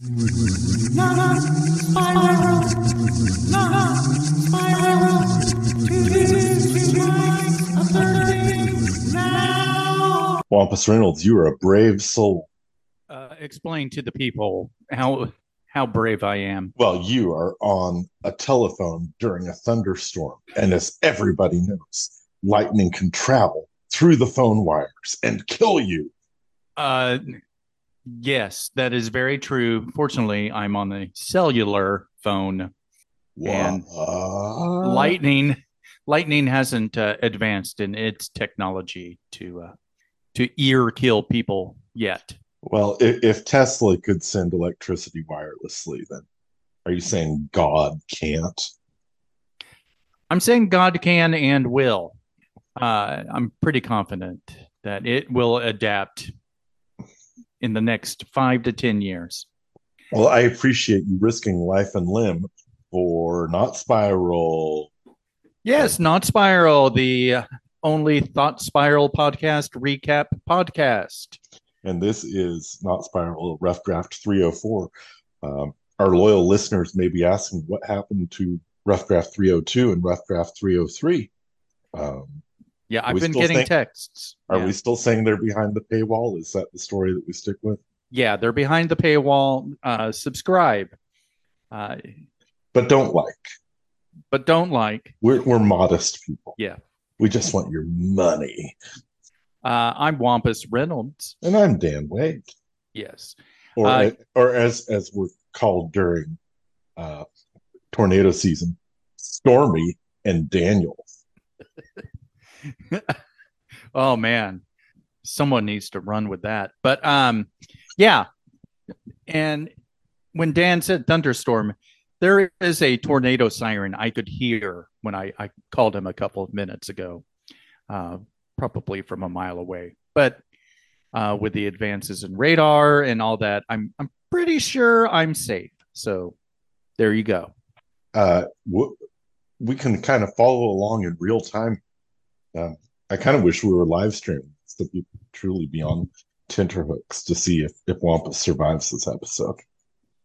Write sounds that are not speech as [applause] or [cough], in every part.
Wampus Reynolds, you are a brave soul. Uh, explain to the people how how brave I am. Well, you are on a telephone during a thunderstorm, and as everybody knows, lightning can travel through the phone wires and kill you. Uh, yes, that is very true. Fortunately, I'm on the cellular phone, and lightning lightning hasn't uh, advanced in its technology to uh, to ear kill people yet. Well, if, if Tesla could send electricity wirelessly, then are you saying God can't? I'm saying God can and will. Uh, I'm pretty confident that it will adapt in the next five to ten years. Well, I appreciate you risking life and limb for not Spiral. Yes, not Spiral, the only Thought Spiral podcast recap podcast. And this is not Spiral, Rough Draft 304. Um, our loyal listeners may be asking what happened to Rough Draft 302 and Rough Draft 303. Um, Yeah, I've been getting saying- texts. are yeah. we still saying they're behind the paywall? Is that the story that we stick with? Yeah, they're behind the paywall. Uh, subscribe, uh, But don't like. but don't like. We're, we're modest people. Yeah. We just want your money. Uh, I'm Wampus Reynolds. And I'm Dan Wade. Yes. Or, Uh, or as, as we're called during uh, tornado season, Stormy and Daniel. [laughs] [laughs] oh man, someone needs to run with that. But um, yeah. And when Dan said thunderstorm, there is a tornado siren I could hear when I, I called him a couple of minutes ago, uh, probably from a mile away. But uh, with the advances in radar and all that, I'm I'm pretty sure I'm safe. So there you go. uh, we can kind of follow along in real time. Um, I kind of wish we were live streaming so could truly be on tenterhooks to see if, if Wampus survives this episode.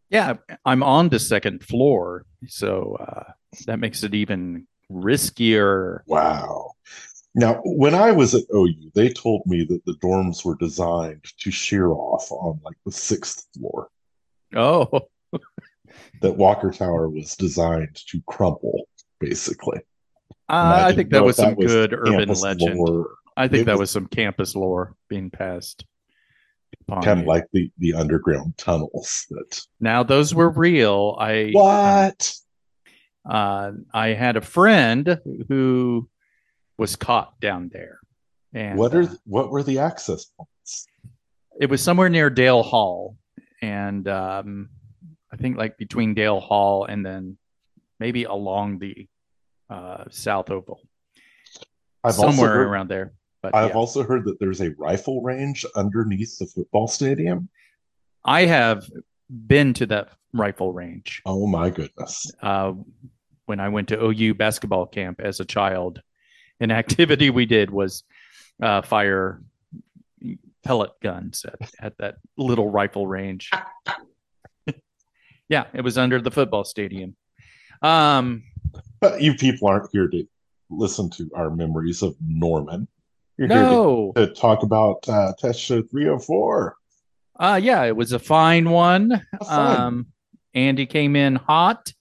Yeah, I'm on the second floor, so uh, that makes it even riskier. Wow. Now, when I was at OU, they told me that the dorms were designed to shear off on like the sixth floor, Oh, [laughs] that Walker Tower was designed to crumple, basically. Uh, I Imagine think that was some was good urban legend. lore, I think It that was- was some campus lore being passed. upon kind of like the, the underground tunnels that. now those were real. I What? uh, I had a friend who was caught down there, and what are uh, what were the access points? it was somewhere near Dale Hall, and um, I think like between Dale Hall and then maybe along the uh, South Oval, I've somewhere heard, around there. But I've yeah. also heard that there's a rifle range underneath the football stadium. I have been to that rifle range Oh my goodness! uh, when I went to OU basketball camp as a child. An [laughs] activity we did was uh, fire pellet guns at, at that little rifle range. [laughs] yeah, it was under the football stadium. Um, But you people aren't here to listen to our memories of Norman. You're no, here to, to talk about uh, Test Show 304. uh, yeah, it was a fine one. Um, Andy came in hot,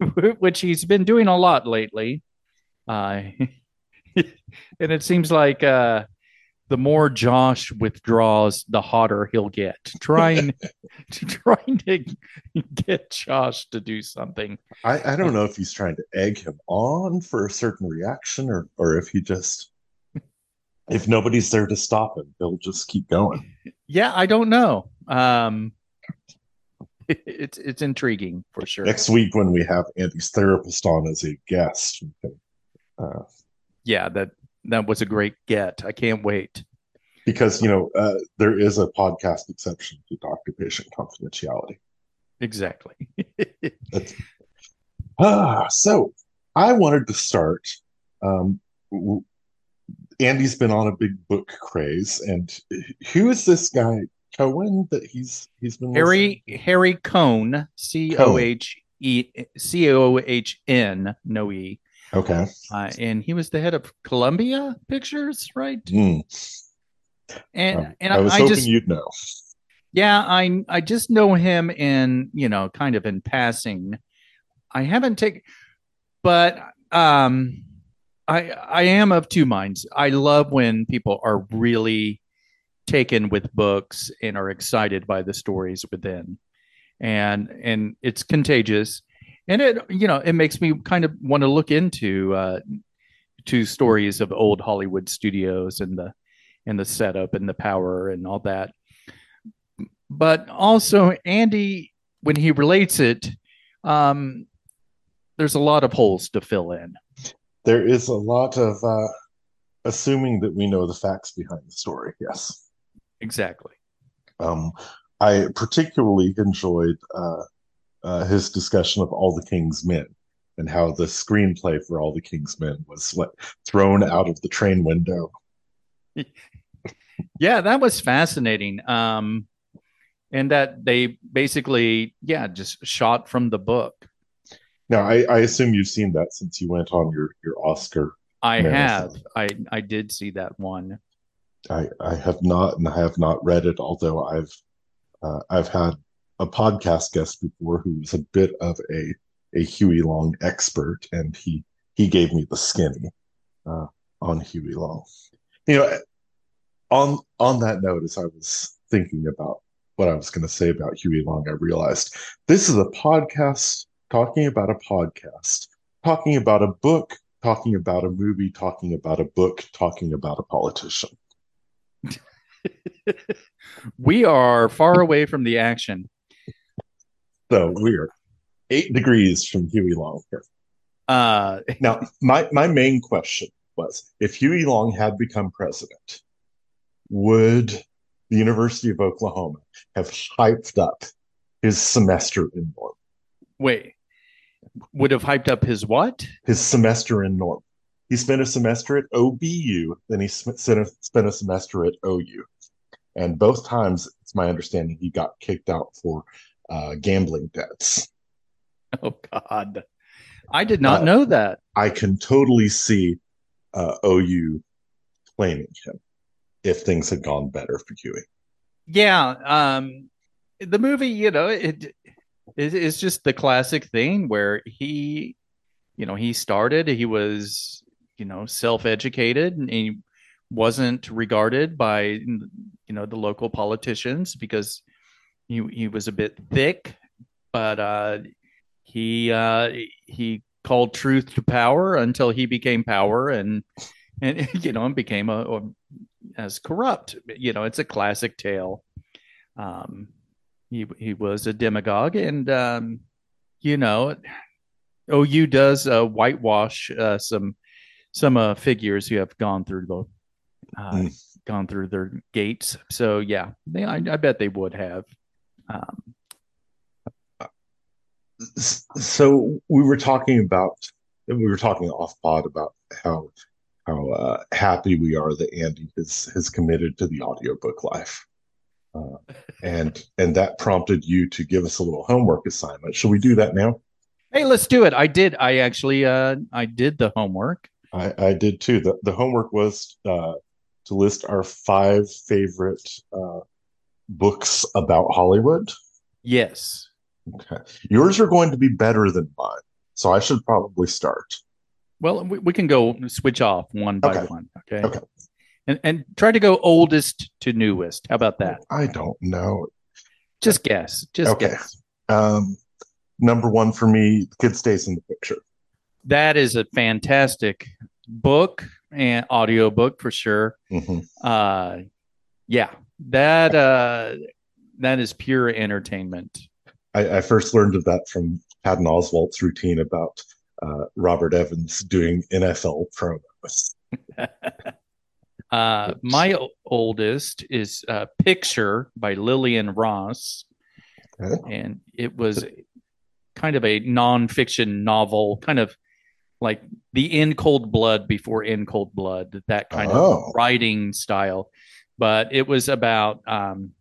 [laughs] which he's been doing a lot lately. Uh, [laughs] and it seems like uh, the more Josh withdraws, the hotter he'll get. [laughs] Trying, to trying to get Josh to do something. I, I don't know if he's trying to egg him on for a certain reaction or, or if he just, if nobody's there to stop him, he'll just keep going. Yeah, I don't know. Um, it's it's intriguing for sure. Next week, when we have Andy's therapist on as a guest, uh, Yeah, that that was a great get. I can't wait. because, you know, uh, there is a podcast exception to doctor patient confidentiality. Exactly. [laughs] Ah, so I wanted to start. Um, w- Andy's been on a big book craze, and who is this guy, Cohen that he's he's been Harry Harry Cohn, C O H E C O H N, no E. Okay. Uh, and he was the head of Columbia Pictures, right? Mm. And Um, and I was I hoping just you'd know. yeah, I I just know him in you know kind of in passing. I haven't taken, but um, I I am of two minds. I love when people are really taken with books and are excited by the stories within, and and it's contagious, and it you know it makes me kind of want to look into uh, to stories of old Hollywood studios and the and the setup and the power and all that but also Andy, when he relates it, um, there's a lot of holes to fill in. There is a lot of uh, assuming that we know the facts behind the story. Yes. Exactly. Um, I particularly enjoyed uh, uh, his discussion of All the King's Men and how the screenplay for All the King's Men was what thrown out of the train window. [laughs] Yeah, that was fascinating. Um, and that they basically, yeah, just shot from the book. Now, I, I assume you've seen that since you went on your your Oscar. I Marathon. have, I I did see that one. I I have not, and I have not read it. Although I've uh, I've had a podcast guest before who was a bit of a a Huey Long expert, and he he gave me the skinny uh, on Huey Long. You know, on on that note, as I was thinking about what I was going to say about Huey Long, I realized this is a podcast talking about a podcast, talking about a book, talking about a movie, talking about a book, talking about a politician. [laughs] We are far away from the action. So we're eight degrees from Huey Long here. Uh, [laughs] Now, my, my main question was if Huey Long had become president, would the University of Oklahoma have hyped up his semester in Norm? wait, would have hyped up his what? His semester in Norm. He spent a semester at OBU, then he spent a, spent a semester at OU. And both times, it's my understanding, he got kicked out for uh, gambling debts. [laughs] Oh God, I did not Uh, know that. I can totally see uh, OU claiming him if things had gone better for Huey. Yeah, um, the movie, you know, it, it it's just the classic thing where he, you know, he started, he was, you know, self-educated and he wasn't regarded by, you know, the local politicians because he he was a bit thick, but uh, he uh, he called truth to power until he became power and and [laughs] you know and became a, a as corrupt. You know, it's a classic tale. Um, he he was a demagogue, and um, you know, OU does uh, whitewash uh, some some uh, figures who have gone through the uh, Mm. gone through their gates. So yeah, they I, I bet they would have. Um, So we were talking about, we were talking off pod about how how uh, happy we are that Andy has has committed to the audiobook life. Uh, and and that prompted you to give us a little homework assignment. Should we do that now? hey, let's do it. I did. I actually uh, I did the homework. I, I did too. The, the homework was uh, to list our five favorite uh, books about Hollywood. Yes. Okay. Yours are going to be better than mine. So I should probably start. Well, we, we can go switch off one by Okay. one. Okay. Okay. And and try to go oldest to newest. How about that? I don't know. Just guess. Just Okay. guess. Um, number one for me, the kid stays in the picture. That is a fantastic book and audio book for sure. Mhm. Uh yeah. That uh that is pure entertainment. I, I first learned of that from Patton Oswalt's routine about uh, Robert Evans doing NFL promos. [laughs] Uh my o- oldest is uh Picture by Lillian Ross. Okay. and it was kind of a nonfiction novel, kind of like the In Cold Blood before In Cold Blood, that kind Oh. of writing style. But it was about um,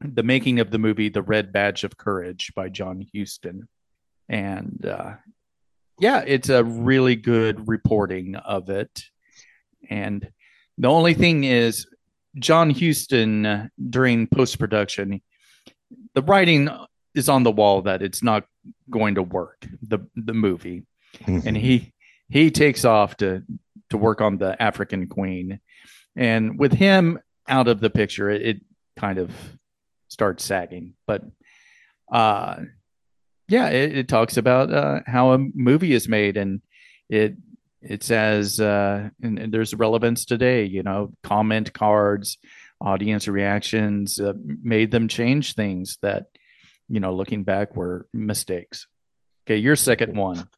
the making of the movie The Red Badge of Courage by John Huston. And uh, yeah, it's a really good reporting of it. And the only thing is, John Huston uh, during post production, the writing is on the wall that it's not going to work the the movie, mm-hmm. and he he takes off to to work on the African Queen, and with him out of the picture, it, it kind of starts sagging. But uh, yeah, it, it talks about uh, how a movie is made, and it it says uh, and, and, there's relevance today. You know, comment cards, audience reactions uh, made them change things that you know, looking back, were mistakes. Okay, your second one.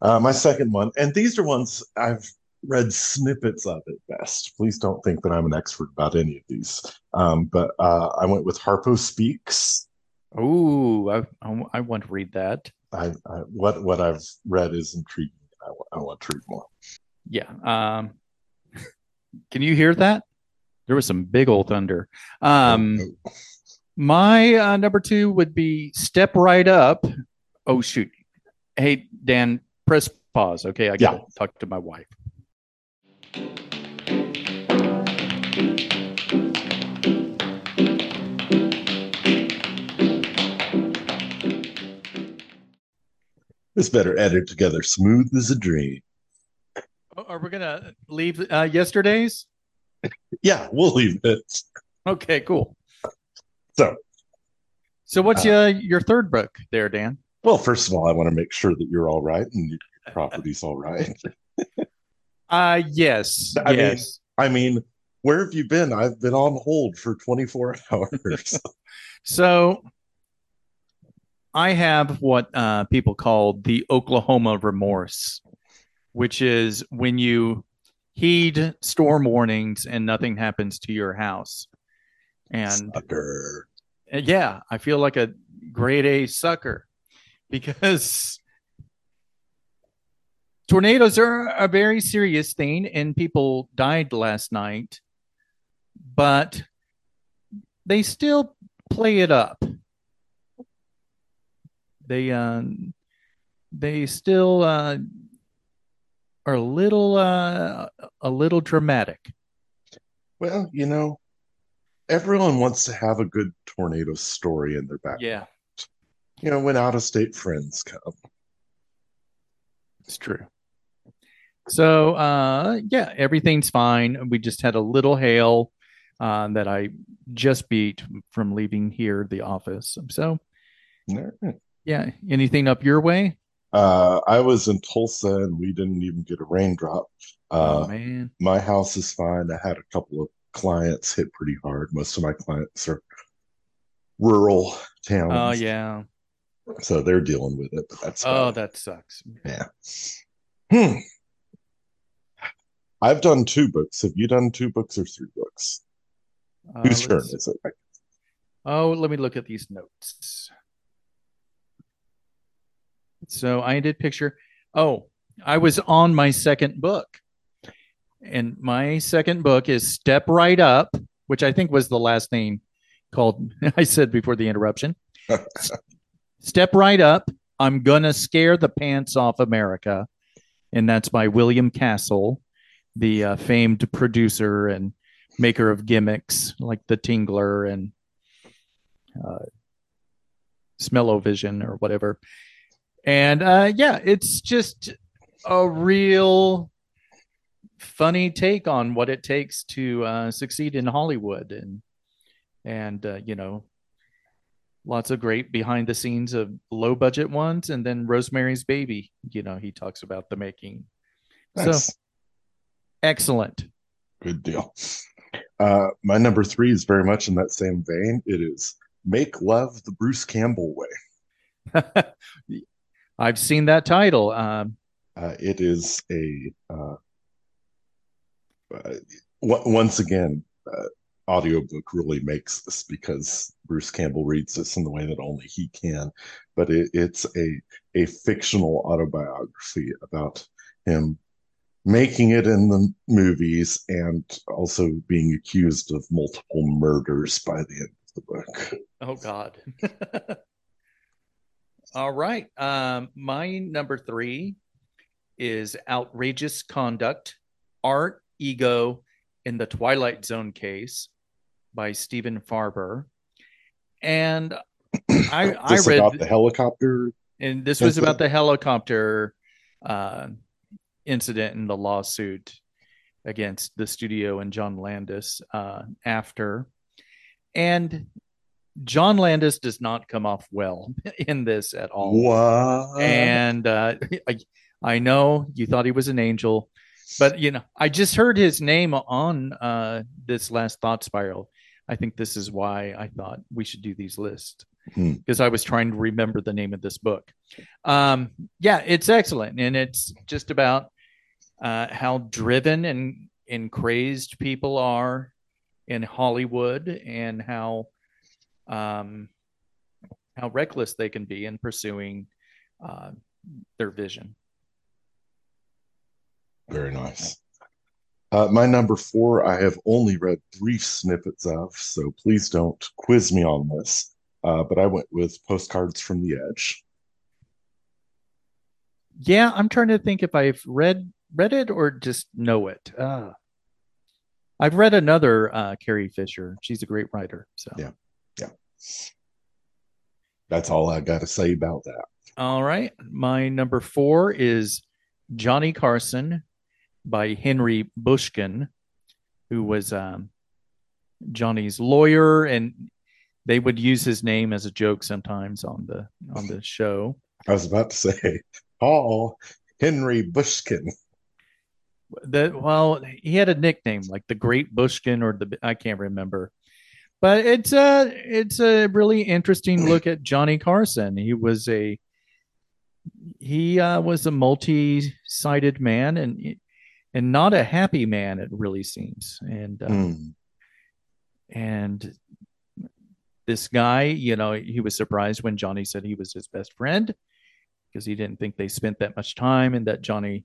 Uh, my second one, and these are ones I've read snippets of it best. Please don't think that I'm an expert about any of these. Um, but uh, I went with Harpo Speaks. Oh, I, I, I, want to read that. I, I, what what I've read is intriguing. I, I want to read more. Yeah. Um, [laughs] can you hear that? There was some big old thunder. Um, oh. My uh, number two would be Step Right Up. Oh, shoot. Hey, Dan, press pause. Okay. I got to yeah. talk to my wife. This better edit together smooth as a dream. Oh, are we gonna leave uh, yesterday's? yeah, we'll leave it. Okay, cool. So, so what's uh, your your third book there, Dan? Well, first of all, I want to make sure that you're all right and your property's all right. [laughs] uh yes. I yes. Mean, I mean, where have you been? I've been on hold for 24 [laughs] hours. so I have what uh, people call the Oklahoma remorse, which is when you heed storm warnings and nothing happens to your house. And sucker. yeah, I feel like a grade A sucker [laughs] because tornadoes are a very serious thing and people died last night, but they still play it up they uh, they still uh, are a little uh, a little dramatic. Well, you know, everyone wants to have a good tornado story in their back. Yeah. You know, when out of state friends come. It's true. So uh yeah, everything's fine. We just had a little hail uh, that I just beat from leaving here the office. So yeah. Anything up your way? Uh, I was in Tulsa and we didn't even get a raindrop. Uh, oh, man. My house is fine. I had a couple of clients hit pretty hard. Most of my clients are rural towns. Oh, yeah. So they're dealing with it. but that's oh, that sucks. Yeah. Hmm. I've done two books. Have you done two books or three books? Uh, Whose turn is it? Oh, let me look at these notes. So I did picture. Oh, I was on my second book. And my second book is Step Right Up, which I think was the last name called, [laughs] I said before the interruption. [laughs] Step Right Up. I'm going to scare the pants off America. And that's by William Castle, the uh, famed producer and maker of gimmicks like The Tingler and uh, Smell-O-Vision or whatever. And uh, yeah, it's just a real funny take on what it takes to uh, succeed in Hollywood, and and uh, you know, lots of great behind the scenes of low budget ones, and then Rosemary's Baby. You know, he talks about the making. Nice. So excellent. Good deal. Uh, my number three is very much in that same vein. It is Make Love the Bruce Campbell Way. [laughs] I've seen that title. Um, uh, it is a uh, uh, once again uh, audiobook really makes this because Bruce Campbell reads this in the way that only he can. But it, it's a a fictional autobiography about him making it in the movies and also being accused of multiple murders by the end of the book. Oh God. [laughs] All right. Um, my number three is outrageous conduct, art, ego, in the Twilight Zone case by Stephen Farber. And I, I read about the helicopter. and this was about the helicopter uh, incident in the lawsuit against the studio and John Landis uh, after. And John Landis does not come off well [laughs] in this at all. What? And uh, [laughs] I, I know you thought he was an angel, but you know, I just heard his name on uh, this last thought spiral. I think this is why I thought we should do these lists Hmm. because I was trying to remember the name of this book. Um, yeah, it's excellent, and it's just about uh, how driven and and crazed people are in Hollywood, and how um, how reckless they can be in pursuing uh, their vision. Very nice. Uh, my number four, I have only read brief snippets of, so please don't quiz me on this. Uh, but I went with Postcards from the Edge. Yeah, I'm trying to think if I've read read it or just know it. Uh, I've read another uh, Carrie Fisher. She's a great writer. So Yeah. That's all I got to say about that. All right. My number four is Johnny Carson by Henry Bushkin, who was um, Johnny's lawyer, and they would use his name as a joke sometimes on the on the show. I was about to say, [laughs] Paul Henry Bushkin. That well, he had a nickname like the Great Bushkin or the I can't remember, but it's a it's a really interesting look at Johnny Carson. He was a he uh, was a multi-sided man and and not a happy man. It really seems, and uh, Hmm. and this guy, you know, he was surprised when Johnny said he was his best friend because he didn't think they spent that much time and that Johnny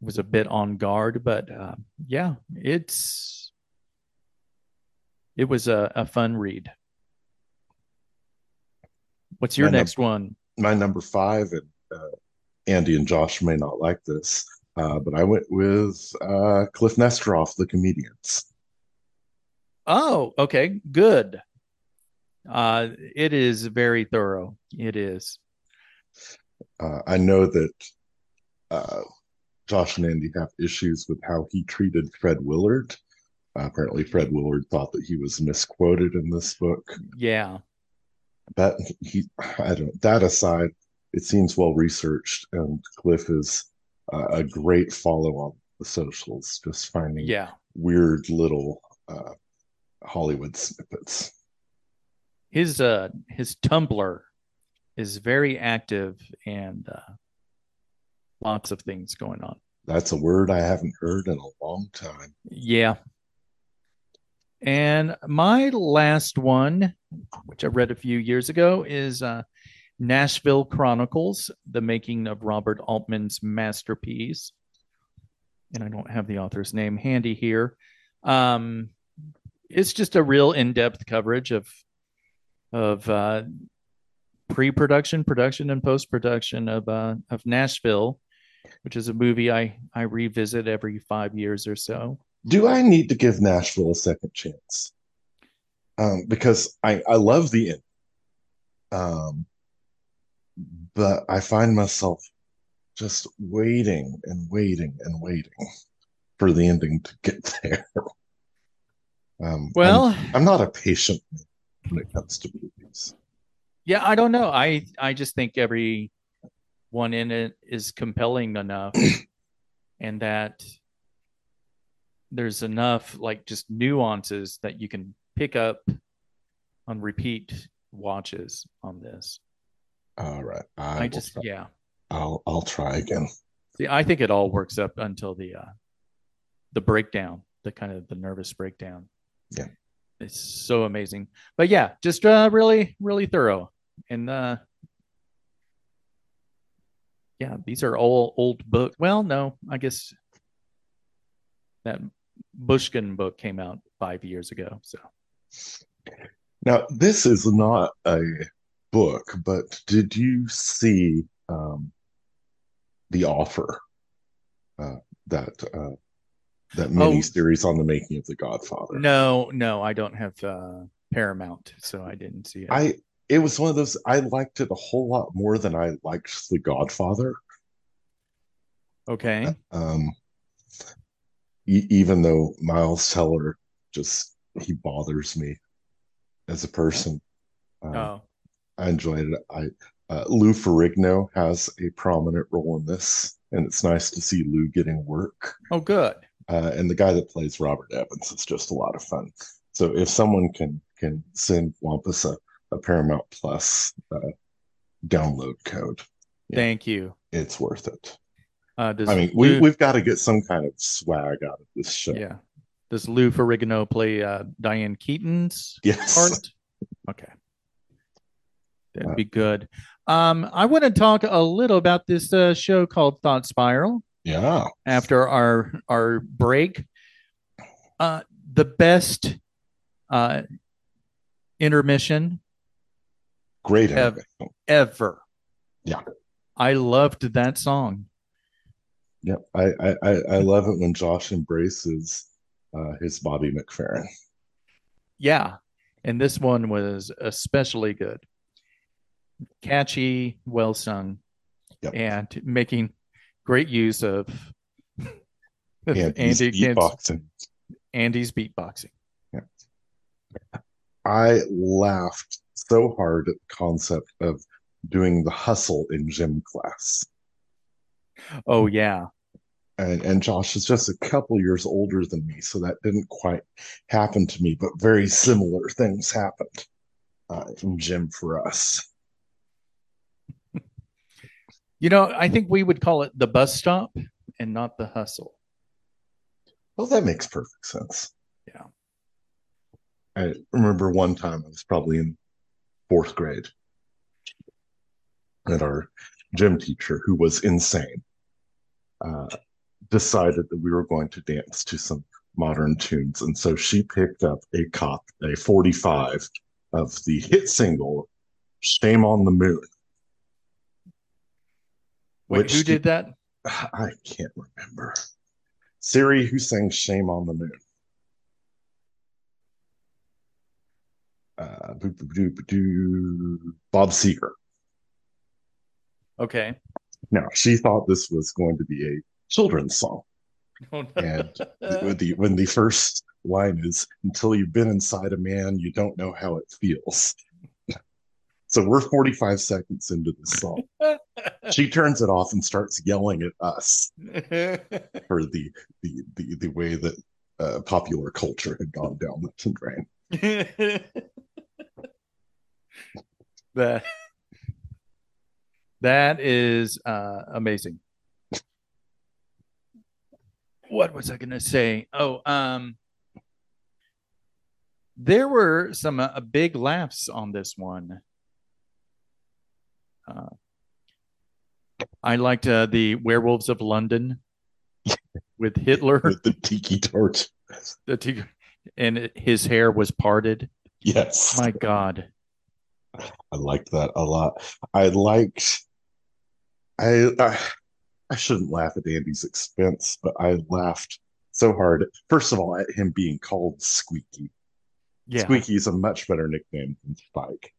was a bit on guard. But uh, yeah, it's it was a, a fun read. What's your My num- next one? My number five, and uh, Andy and Josh may not like this, uh, but I went with uh, Kliph Nesteroff, The Comedians. Oh, okay, good. Uh, it is very thorough. It is. Uh, I know that uh, Josh and Andy have issues with how he treated Fred Willard. Apparently, Fred Willard thought that he was misquoted in this book. Yeah. But he, I don't. That aside, it seems well researched, and Kliph is uh, a great follow on the socials, just finding Yeah. weird little uh, Hollywood snippets. his uh his tumblr is very active and uh lots of things going on That's a word I haven't heard in a long time. yeah and my last one which i read a few years ago is uh nashville chronicles the making of robert altman's masterpiece and i don't have the author's name handy here um it's just a real in-depth coverage of of uh, pre-production, production, and post-production of uh, of Nashville, which is a movie I I revisit every five years or so. Do I need to give Nashville a second chance? Um, because I I love the end, um, but I find myself just waiting and waiting and waiting for the ending to get [laughs] there. Um, Well, I'm, I'm not a patient when it comes to movies. yeah, I don't know. I I just think every one in it is compelling enough, [clears throat] and that there's enough like just nuances that you can pick up on repeat watches on this. All right, I, I just try- yeah. I'll I'll try again. See, I think it all works up until the uh the breakdown, the kind of the nervous breakdown. Yeah. It's so amazing. But yeah, just uh really, really thorough. And uh yeah, these are all old book. Well, no, I guess that Bushkin book came out five years ago. So Now, this is not a book, but did you see um, the offer uh, that uh, that mini series on the making of The Godfather? No, no, I don't have uh, Paramount, so I didn't see it. I it was one of those I liked it a whole lot more than I liked The Godfather. Okay. Um, e- even though Miles Teller just he bothers me as a person. Um, oh, I enjoyed it. I uh, Lou Ferrigno has a prominent role in this, and it's nice to see Lou getting work. oh, good. Uh, and the guy that plays Robert Evans is just a lot of fun. So if someone can can send Wampus a, a Paramount Plus uh, download code, yeah, Thank you. it's worth it. Uh, does I mean, we Lou- we've got to get some kind of swag out of this show. yeah. Does Lou Ferrigno play uh, Diane Keaton's Yes. part? Okay. That'd Uh, be good. Um, I want to talk a little about this uh, show called Thought Spiral Yeah. after our our break. Uh, the best uh, intermission Great. Ever. Yeah. I loved that song. Yep. I, I, I love it when Josh embraces uh, his Bobby McFerrin. Yeah. And this one was especially good. Catchy, well sung, Yep. and making great use of [laughs] And he's Andy beatboxing. Andy's beatboxing. I laughed so hard at the concept of doing the hustle in gym class. Oh yeah. And and Josh is just a couple years older than me, so that didn't quite happen to me, but very similar things happened uh, in gym for us. You know, I think we would call it the bus stop and not the hustle. Well, that makes perfect sense. Yeah. I remember one time I was probably in fourth grade, and our gym teacher, who was insane, uh, decided that we were going to dance to some modern tunes. And so she picked up a cop, a 45 of the hit single, Shame on the Moon. Wait, Which who did that? [sighs] I can't remember. Siri, who sang Shame on the Moon? Uh. Bob Seger. Okay. Now, she thought this was going to be a children's song. And [laughs] when the, when the first line is, until you've been inside a man, you don't know how it feels. So we're 45 seconds into the song. She turns it off and starts yelling at us [laughs] for the the the, the way that uh, popular culture had gone down the drain. [laughs] that that is uh, amazing. What was I going to say? Oh, um, there were some uh, big laughs on this one. Uh, I liked uh, the Werewolves of London [laughs] with Hitler, With the tiki torch. the tig- and his hair was parted. Yes. My God. I liked that a lot. I liked I, I I shouldn't laugh at Andy's expense, but I laughed so hard. First of all, at him being called Squeaky. Yeah. Squeaky is a much better nickname than Spike.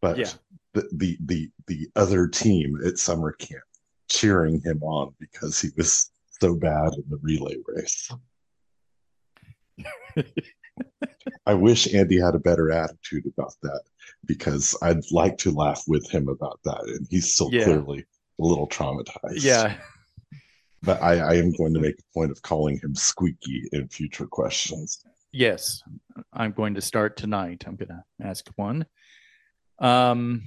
But Yeah. the, the the the other team at summer camp cheering him on because he was so bad in the relay race. [laughs] I wish Andy had a better attitude about that because I'd like to laugh with him about that, and he's still Yeah. clearly a little traumatized. Yeah. but I, I am going to make a point of calling him Squeaky in future questions. Yes, I'm going to start tonight. I'm going to ask one. Um,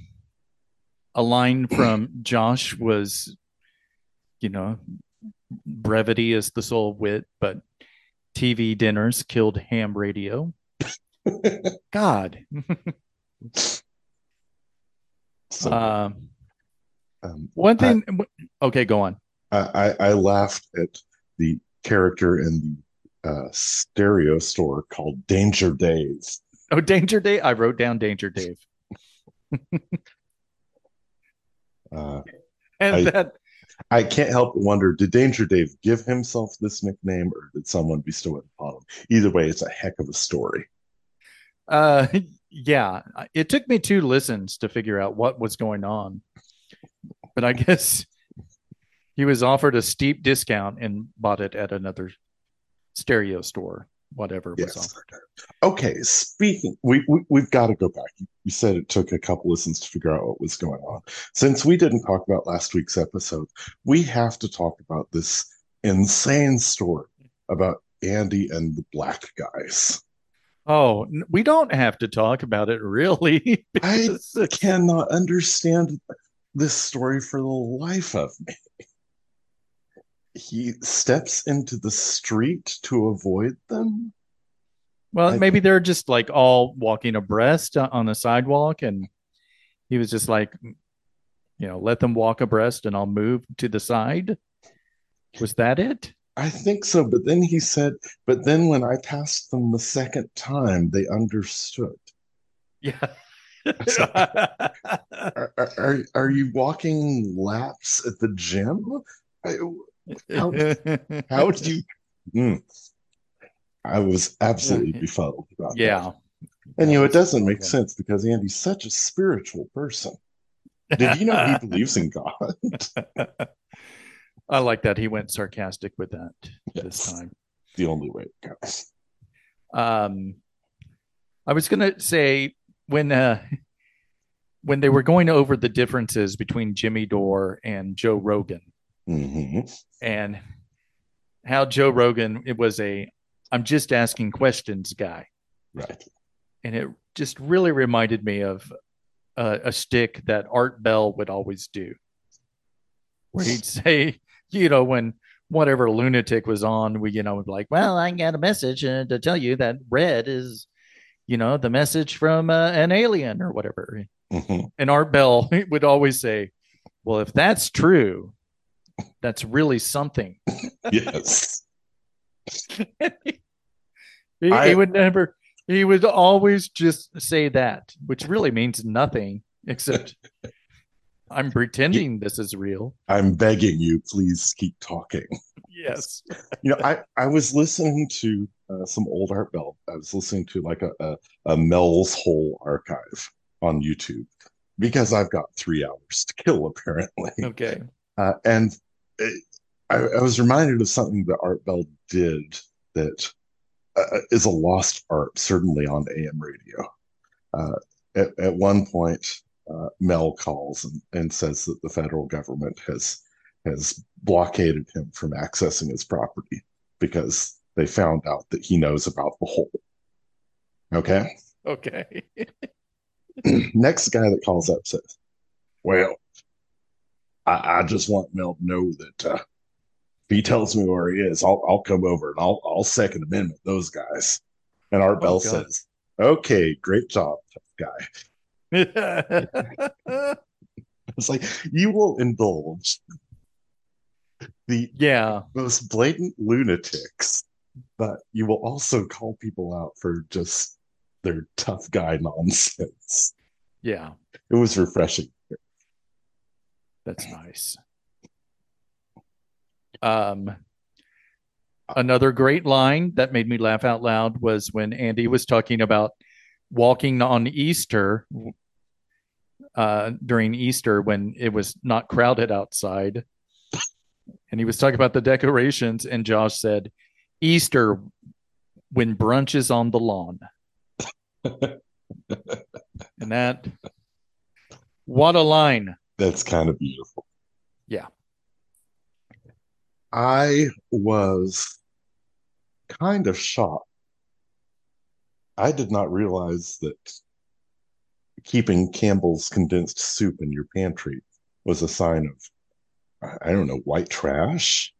a line from [clears throat] Josh was, you know, brevity is the soul of wit, but TV dinners killed ham radio. [laughs] God. [laughs] So Um, um, one thing. Okay, go on. I, I, I laughed at the character in the uh, stereo store called Danger Dave. Oh, Danger Dave. I wrote down Danger Dave. [laughs] Uh, And I- that I can't help but wonder: Did Danger Dave give himself this nickname, or did someone bestow it upon him? Either way, it's a heck of a story. uh [laughs] yeah, it took me two listens to figure out what was going on. But I guess he was offered a steep discount and bought it at another stereo store, whatever was offered. Okay, speaking, we, we we've got to go back. You, you said it took a couple listens to figure out what was going on. Since we didn't talk about last week's episode, we have to talk about this insane story about Andy and the black guys. Oh, we don't have to talk about it really. [laughs] I cannot understand this story for the life of me. He steps into the street to avoid them. Well, I- maybe they're just like all walking abreast uh, on the sidewalk, and he was just like, you know, let them walk abreast, and I'll move to the side. Was that it? I think so, but then he said, but then when I passed them the second time, they understood. Yeah. [laughs] Are, are, are, are you walking laps at the gym? How- how did you? Mm. I was absolutely befuddled about that. yeah. And you know, it doesn't make Yeah. sense because Andy's such a spiritual person. Did you know he [laughs] believes in God? I like that he went sarcastic with that this Yes. time. the only way it goes. Um, I was gonna say when uh, when they were going over the differences between Jimmy Dore and Joe Rogan, hmm and how Joe Rogan it was a I'm just asking questions guy, Right. and it just really reminded me of a, a stick that Art Bell would always do, where he'd [laughs] say, you know, when whatever lunatic was on, we you know would be like, well, I got a message uh, to tell you that red is, you know, the message from uh, an alien or whatever, hmm and Art Bell [laughs] would always say, well, if that's true, that's really something. [laughs] Yes. [laughs] he, I- he would never he would always just say that which really means nothing except i'm pretending this is real I'm begging you, please keep talking. yes [laughs] You know, I, I was listening to uh, some old Art Bell. I was listening to like a, a, a Mel's Hole archive on YouTube because I've got three hours to kill, apparently. okay Uh, and it, I, I was reminded of something that Art Bell did that uh, is a lost art, certainly on AM radio. Uh, at, at one point, uh, Mel calls and, and says that the federal government has has blockaded him from accessing his property because they found out that he knows about the hole. Okay. okay [laughs] Next guy that calls up says, Well, I, I just want Mel to know that uh, if he tells me where he is, I'll I'll come over and I'll I'll second amendment those guys. And Art Oh, Bell God. says, Okay, great job, tough guy. [laughs] It's like you will indulge the yeah most blatant lunatics, but you will also call people out for just their tough guy nonsense. yeah It was refreshing. that's nice um another great line that made me laugh out loud was when andy was talking about walking on easter uh, during Easter when it was not crowded outside. And he was talking about the decorations, and Josh said, Easter when brunch is on the lawn. [laughs] and that, what a line. That's kind of beautiful. Yeah. I was kind of shocked. I did not realize that keeping Campbell's condensed soup in your pantry was a sign of, I don't know, white trash.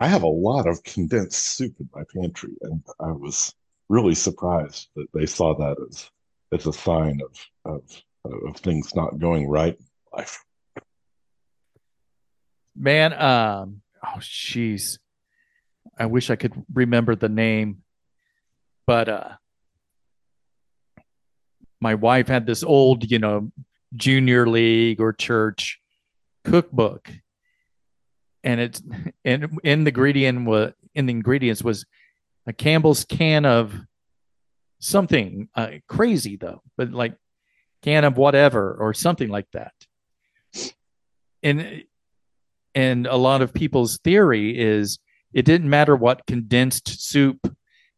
I have a lot of condensed soup in my pantry, and I was really surprised that they saw that as as a sign of of of things not going right in life. Man, um, oh, jeez. I wish I could remember the name, but uh, my wife had this old, you know, junior league or church cookbook, and it's and in the ingredient was in the ingredients was a Campbell's can of something uh, crazy though, but like can of whatever or something like that. And and a lot of people's theory is it didn't matter what condensed soup,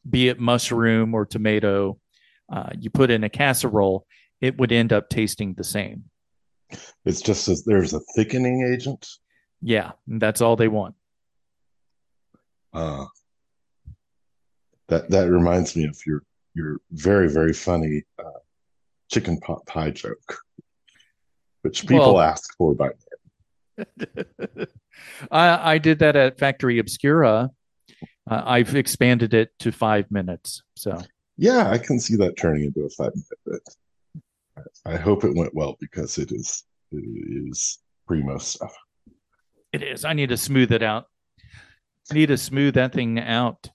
be it mushroom or tomato, uh, you put in a casserole, it would end up tasting the same. It's just as there's a thickening agent. Yeah, that's all they want. Uh, that that reminds me of your your very very funny uh, chicken pot pie joke, which people well, ask for by [laughs] I, I did that at Factory Obscura. Uh, I've expanded it to five minutes. So yeah, I can see that turning into a five minute bit. I hope it went well because it is it is primo stuff. It is. I need to smooth it out. I need to smooth that thing out.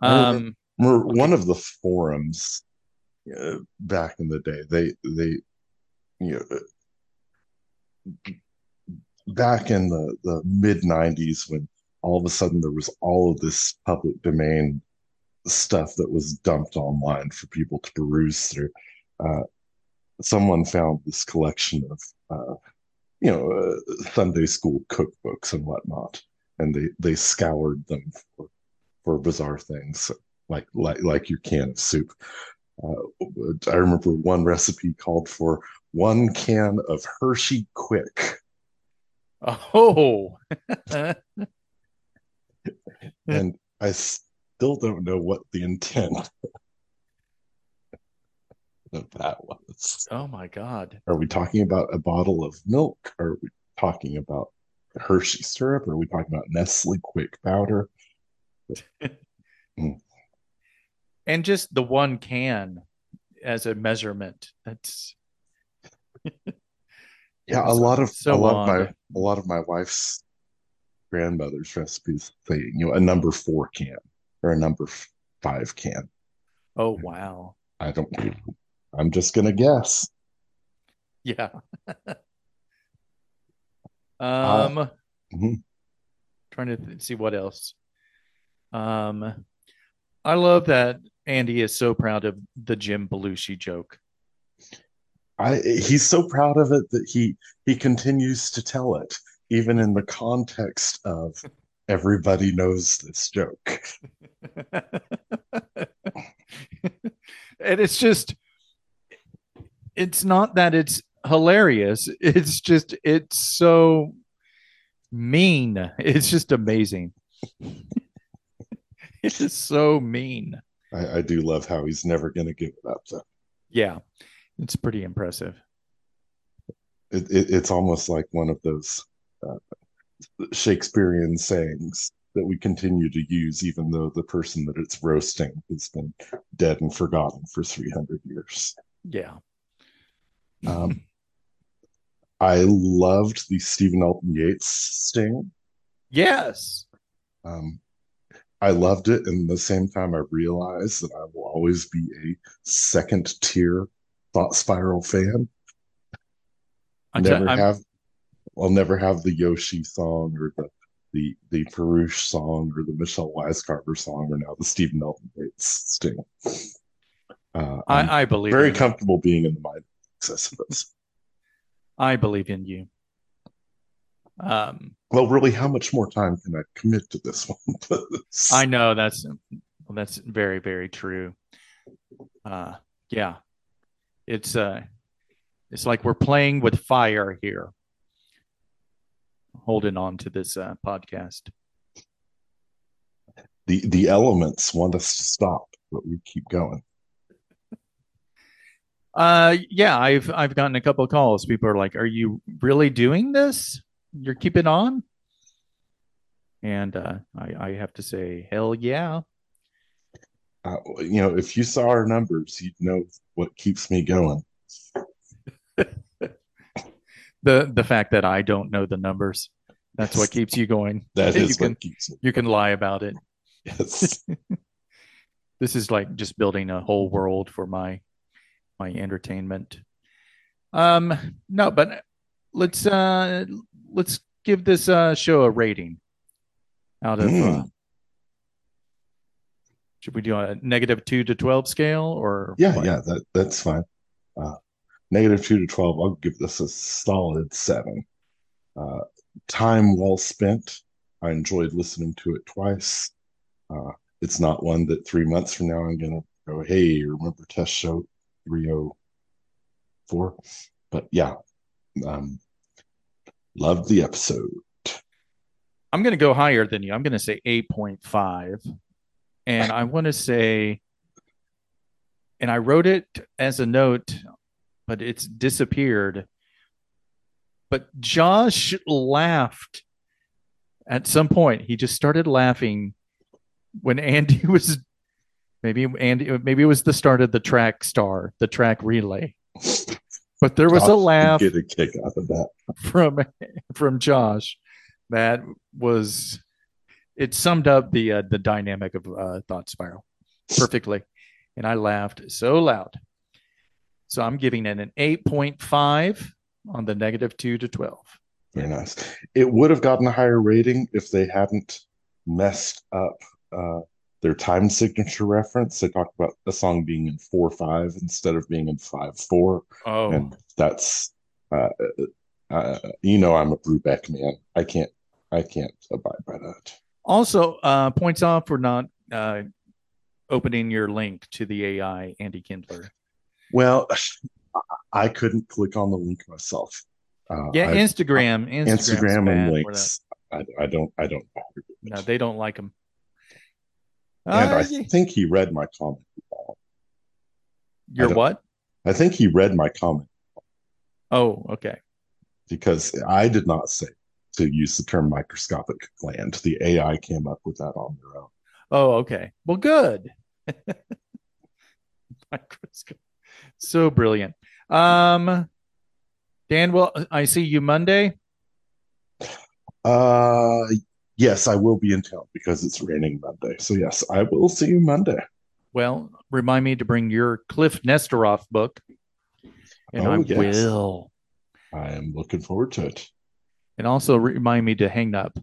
Um, one of the forums uh, back in the day, they they you know back in the, the mid 90s when all of a sudden there was all of this public domain stuff that was dumped online for people to peruse through uh, someone found this collection of uh, you know uh, sunday school cookbooks and whatnot and they they scoured them for, for bizarre things like like like your can of soup uh, i remember one recipe called for one can of Hershey Quick. Oh. [laughs] and I still don't know what the intent of that was. Oh my God. Are we talking about a bottle of milk? Are we talking about Hershey syrup? Are we talking about Nestle Quick powder? mm. [laughs] And just the one can as a measurement. That's [laughs] yeah, a lot of so a lot of my a lot of my wife's grandmother's recipes say you know a number four can or a number five can. Oh wow! I don't. I'm just gonna guess. Yeah. [laughs] um. Uh, mm-hmm. Trying to th- see what else. Um, I love that Andy is so proud of the Jim Belushi joke. I he's so proud of it that he he continues to tell it, even in the context of [laughs] everybody knows this joke. [laughs] and it's just it's not that it's hilarious. [laughs] It's just it's so mean. [laughs] It's just amazing. [laughs] it is just so mean. I, I do love how he's never gonna give it up though. Yeah. It's pretty impressive. It, it, it's almost like one of those uh, Shakespearean sayings that we continue to use, even though the person that it's roasting has been dead and forgotten for 300 years. Yeah. Um, I loved the Stephen Elton Yates sting. Yes. Um, I loved it. And at the same time, I realized that I will always be a second tier Thought Spiral fan. I never I'm, have. I'll never have the Yoshi song or the the the Perush song or the Michelle Wisecarver song or now the Stephen Elton Yates sting. Uh, I, I, believe very comfortable being in the mind of those. I believe in you. Um, well, really, how much more time can I commit to this one? [laughs] I know that's well, that's very very true. Uh, yeah, it's uh it's like we're playing with fire here holding on to this uh, podcast. The the elements want us to stop but we keep going. Uh yeah i've i've gotten a couple of calls. People are like are you really doing this? You're keeping on? And uh i i have to say hell yeah. Uh, you know, if you saw our numbers, you'd know what keeps me going. [laughs] the the fact that I don't know the numbers, that's what keeps you going. [laughs] That [laughs] you is can, what keeps me. You can lie about it. Yes. [laughs] this is like just building a whole world for my my entertainment. Um, no, but let's uh let's give this uh show a rating out of. Mm. Uh, should we do a negative two to twelve scale or Yeah, what? yeah, that that's fine. Uh, negative two to twelve. I'll give this a solid seven. Uh, time well spent. I enjoyed listening to it twice. Uh, it's not one that three months from now I'm gonna go, hey, remember test show three oh four? But yeah, um, loved the episode. I'm going to go higher than you. I'm going to say 8.5. And I want to say, and I wrote it as a note, but it's disappeared. But Josh laughed at some point. He just started laughing when Andy [laughs] was maybe Andy, maybe it was the start of the track star, the track relay. But there was Josh a laugh Get a kick out of that. from from Josh that was it summed up the uh, the dynamic of uh, thought spiral perfectly, and I laughed so loud. So I'm giving it an eight point five on the negative two to twelve. Very nice. It would have gotten a higher rating if they hadn't messed up uh, their time signature reference. They talked about the song being in four five instead of being in five four, Oh, and that's uh, uh, you know I'm a Brubeck man. I can't I can't abide by that. also uh, points off for not uh, opening your link to the AI Andy Kindler. Well, [laughs] I couldn't click on the link myself. Uh, Yeah, I- Instagram, Instagram's Instagram and links. I, I don't I don't. bother with that. No, they don't like them. and Uh, I think he read my comment. you're what? I think he read my comment. Oh, okay. because I did not say to use the term microscopic gland. The AI came up with that on their own. Oh, okay. Well, good. [laughs] Microscope. So brilliant. Um, Dan, well, I see you Monday. Uh, yes, I will be in town because it's raining Monday. So yes, I will see you Monday. Well, remind me to bring your Kliph Nesteroff book, and Oh, I yes. will. I am looking forward to it. And also remind me to hang up